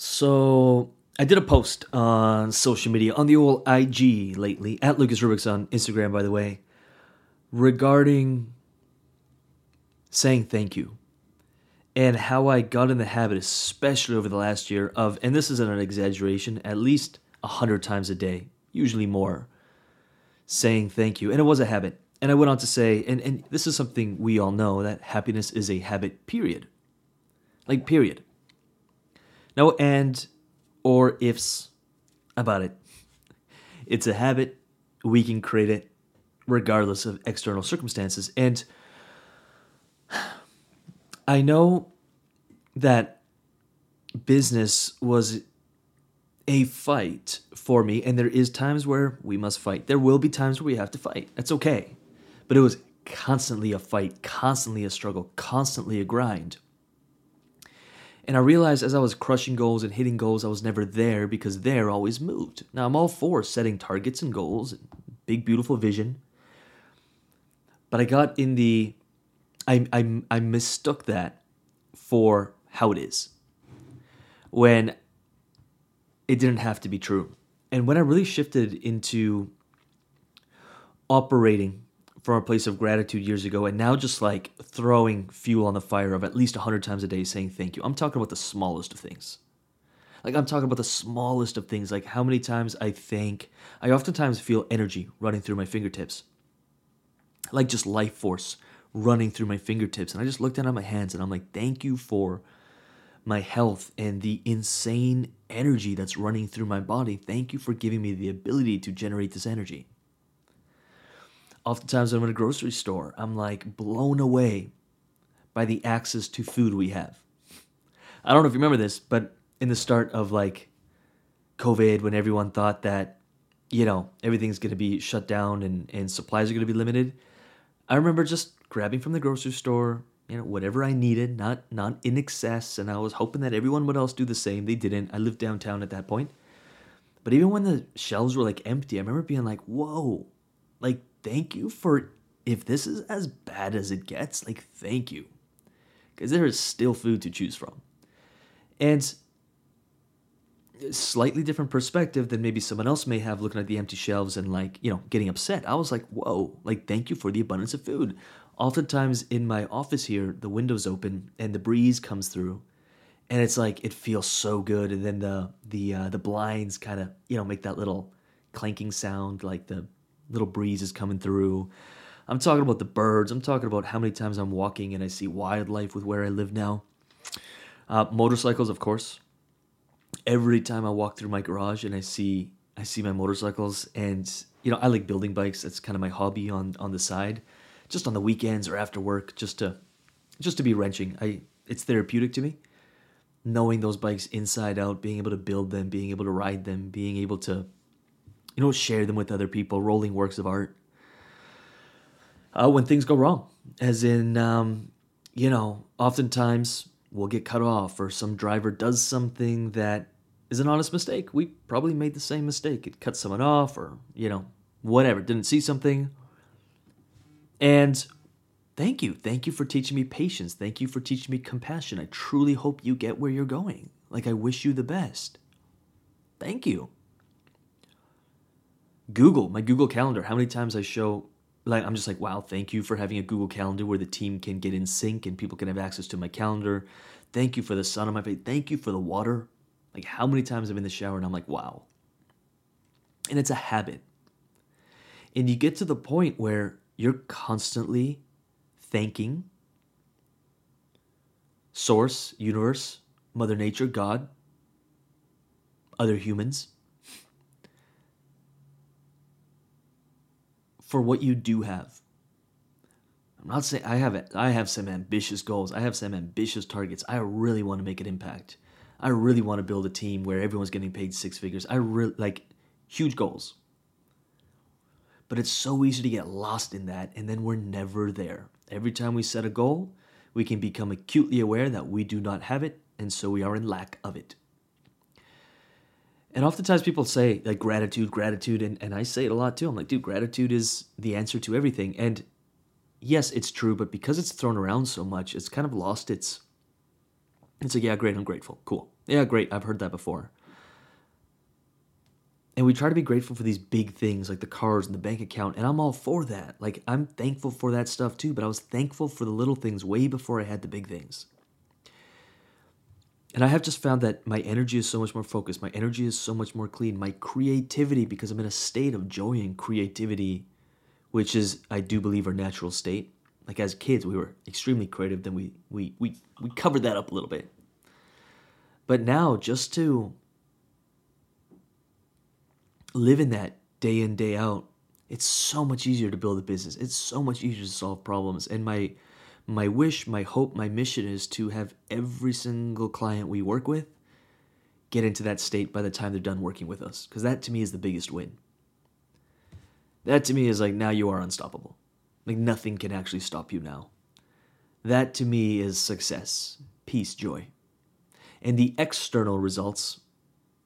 So I did a post on social media on the old IG lately at Lucas Rubix on Instagram, by the way, regarding saying thank you and how I got in the habit, especially over the last year, of, and this isn't an exaggeration, at least a hundred times a day, usually more, saying thank you. And it was a habit. And I went on to say, and, and this is something we all know that happiness is a habit, period. Like, period. No and or ifs about it. It's a habit. We can create it regardless of external circumstances. And I know that business was a fight for me, and there is times where we must fight. There will be times where we have to fight. That's okay. But it was constantly a fight, constantly a struggle, constantly a grind. And I realized as I was crushing goals and hitting goals, I was never there because there always moved. Now, I'm all for setting targets and goals, and big, beautiful vision. But I got in the, I, I, I mistook that for how it is when it didn't have to be true. And when I really shifted into operating from a place of gratitude years ago and now just like throwing fuel on the fire of at least 100 times a day saying thank you. I'm talking about the smallest of things. Like I'm talking about the smallest of things, like how many times I thank. I oftentimes feel energy running through my fingertips. Like just life force running through my fingertips. And I just look down at my hands and I'm like, thank you for my health and the insane energy that's running through my body. Thank you for giving me the ability to generate this energy. Oftentimes, I'm in a grocery store, I'm like blown away by the access to food we have. I don't know if you remember this, but in the start of like COVID, when everyone thought that, you know, everything's going to be shut down and, and supplies are going to be limited, I remember just grabbing from the grocery store, you know, whatever I needed, not not in excess, and I was hoping that everyone would else do the same. They didn't. I lived downtown at that point. But even when the shelves were like empty, I remember being like, "Whoa, like thank you for if this is as bad as it gets, like thank you. Because there is still food to choose from. And slightly different perspective than maybe someone else may have looking at the empty shelves and like, you know, getting upset. I was like, whoa, like thank you for the abundance of food. Oftentimes in my office here, the window's open and the breeze comes through. And it's like it feels so good, and then the the uh, the blinds kind of you know make that little clanking sound, like the little breezes coming through. I'm talking about the birds. I'm talking about how many times I'm walking and I see wildlife with where I live now. Uh, motorcycles, of course. Every time I walk through my garage and I see I see my motorcycles, and you know I like building bikes. That's kind of my hobby on on the side, just on the weekends or after work, just to just to be wrenching. I it's therapeutic to me, knowing those bikes inside out, being able to build them, being able to ride them, being able to you know, share them with other people, rolling works of art. Uh, when things go wrong, as in, um, you know, oftentimes we'll get cut off or some driver does something that is an honest mistake. We probably made the same mistake. It cut someone off or, you know, whatever, didn't see something. And thank you. Thank you for teaching me patience. Thank you for teaching me compassion. I truly hope you get where you're going. Like, I wish you the best. Thank you. Google, my Google Calendar, how many times I show like I'm just like, wow, thank you for having a Google Calendar where the team can get in sync and people can have access to my calendar. Thank you for the sun on my face. Thank you for the water. Like how many times I'm in the shower and I'm like, wow. And it's a habit. And you get to the point where you're constantly thanking source, universe, mother nature, God, other humans for what you do have. I'm not saying I have I have some ambitious goals. I have some ambitious targets. I really want to make an impact. I really want to build a team where everyone's getting paid six figures. I really like huge goals. But it's so easy to get lost in that and then we're never there. Every time we set a goal, we can become acutely aware that we do not have it and so we are in lack of it. And oftentimes people say like gratitude, gratitude, and, and I say it a lot too. I'm like, dude, gratitude is the answer to everything. And yes, it's true, but because it's thrown around so much, it's kind of lost its it's like, yeah, great, I'm grateful. Cool. Yeah, great. I've heard that before. And we try to be grateful for these big things like the cars and the bank account, and I'm all for that. Like, I'm thankful for that stuff too, but I was thankful for the little things way before I had the big things. And I have just found that my energy is so much more focused. My energy is so much more clean. My creativity, because I'm in a state of joy and creativity, which is, I do believe, our natural state. Like as kids, we were extremely creative. Then we we we we covered that up a little bit. But now, just to live in that day in day out, it's so much easier to build a business. It's so much easier to solve problems. And my my wish, my hope, my mission is to have every single client we work with get into that state by the time they're done working with us. Because that to me is the biggest win. That to me is like now you are unstoppable. Like nothing can actually stop you now. That to me is success, peace, joy. And the external results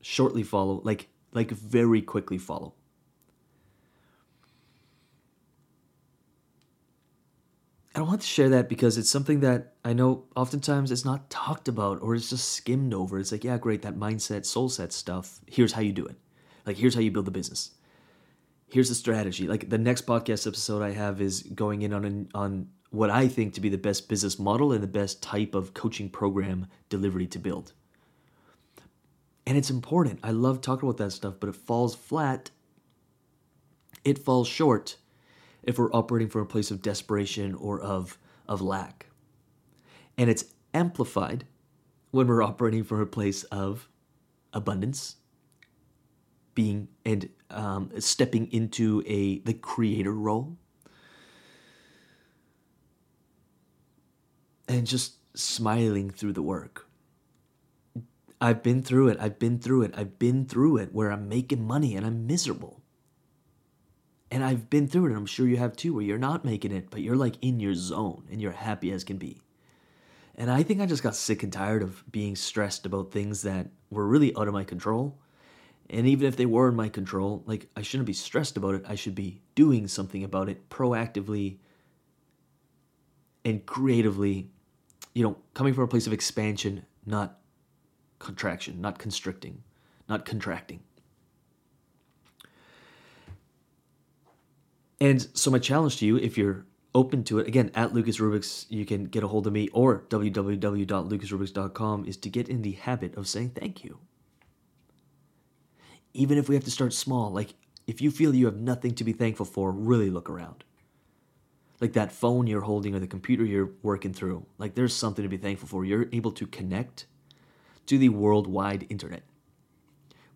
shortly follow, like like very quickly follow. I want to share that because it's something that I know oftentimes it's not talked about or it's just skimmed over. It's like, yeah, great, that mindset, soul set stuff. Here's how you do it. Like, here's how you build the business. Here's the strategy. Like the next podcast episode I have is going in on an, on what I think to be the best business model and the best type of coaching program delivery to build. And it's important. I love talking about that stuff, but it falls flat. It falls short if we're operating from a place of desperation or of, of lack. And it's amplified when we're operating from a place of abundance, being and um, stepping into a the creator role, and just smiling through the work. I've been through it. I've been through it. I've been through it where I'm making money and I'm miserable. And I've been through it, and I'm sure you have too, where you're not making it, but you're like in your zone and you're happy as can be. And I think I just got sick and tired of being stressed about things that were really out of my control. And even if they were in my control, like I shouldn't be stressed about it. I should be doing something about it proactively and creatively, you know, coming from a place of expansion, not contraction, not constricting, not contracting. And so my challenge to you, if you're open to it, again, at Lucas Rubix, you can get a hold of me or www.lucasrubix.com is to get in the habit of saying thank you. Even if we have to start small, like if you feel you have nothing to be thankful for, really look around. Like that phone you're holding or the computer you're working through, like there's something to be thankful for. You're able to connect to the worldwide internet.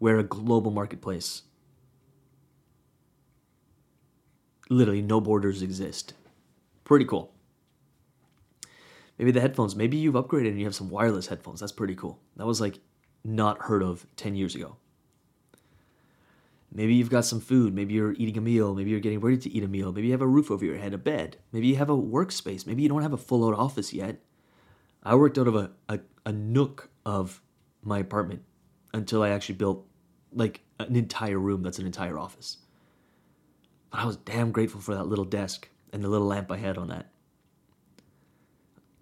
We're a global marketplace literally no borders exist. Pretty cool. Maybe the headphones, maybe you've upgraded and you have some wireless headphones. That's pretty cool. That was like not heard of 10 years ago. Maybe you've got some food. Maybe you're eating a meal. Maybe you're getting ready to eat a meal. Maybe you have a roof over your head, a bed. Maybe you have a workspace. Maybe you don't have a full out office yet. I worked out of a, a, a nook of my apartment until I actually built like an entire room that's an entire office. But I was damn grateful for that little desk and the little lamp I had on that.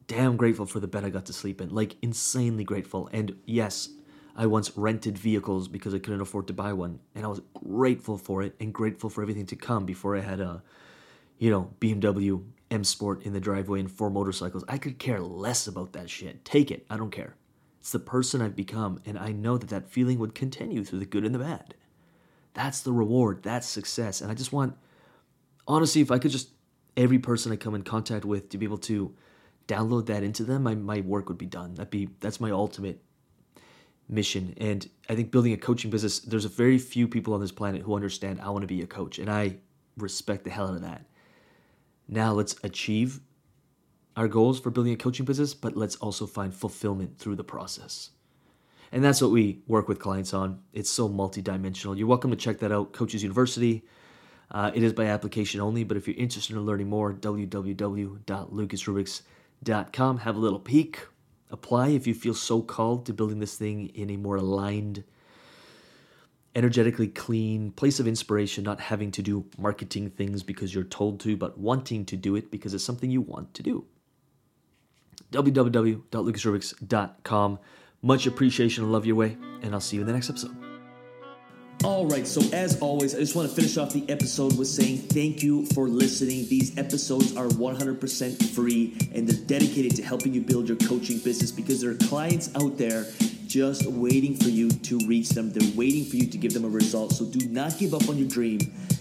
Damn grateful for the bed I got to sleep in. Like, insanely grateful. And yes, I once rented vehicles because I couldn't afford to buy one. And I was grateful for it and grateful for everything to come before I had a, you know, BMW M Sport in the driveway and four motorcycles. I could care less about that shit. Take it. I don't care. It's the person I've become, and I know that that feeling would continue through the good and the bad. That's the reward. That's success. And I just want, honestly, if I could just, every person I come in contact with to be able to download that into them, my, my work would be done. That'd be, that's my ultimate mission. And I think building a coaching business, there's a very few people on this planet who understand I want to be a coach. And I respect the hell out of that. Now let's achieve our goals for building a coaching business, but let's also find fulfillment through the process. And that's what we work with clients on. It's so multidimensional. You're welcome to check that out, Coaches University. Uh, it is by application only, but if you're interested in learning more, www.lucasrubix.com. Have a little peek. Apply if you feel so called to building this thing in a more aligned, energetically clean place of inspiration, not having to do marketing things because you're told to, but wanting to do it because it's something you want to do. www.lucasrubix.com Much appreciation and love your way, and I'll see you in the next episode. All right, so as always, I just want to finish off the episode with saying thank you for listening. These episodes are 100% free and they're dedicated to helping you build your coaching business because there are clients out there just waiting for you to reach them. They're waiting for you to give them a result. So do not give up on your dream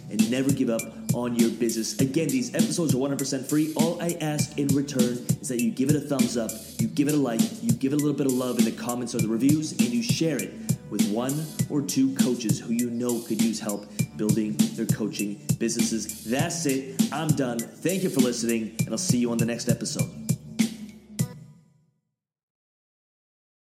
and never give up on your business. Again, these episodes are 100% free. All I ask in return is that you give it a thumbs up, you give it a like, you give it a little bit of love in the comments or the reviews, and you share it with one or two coaches who you know could use help building their coaching businesses. That's it. I'm done. Thank you for listening, and I'll see you on the next episode.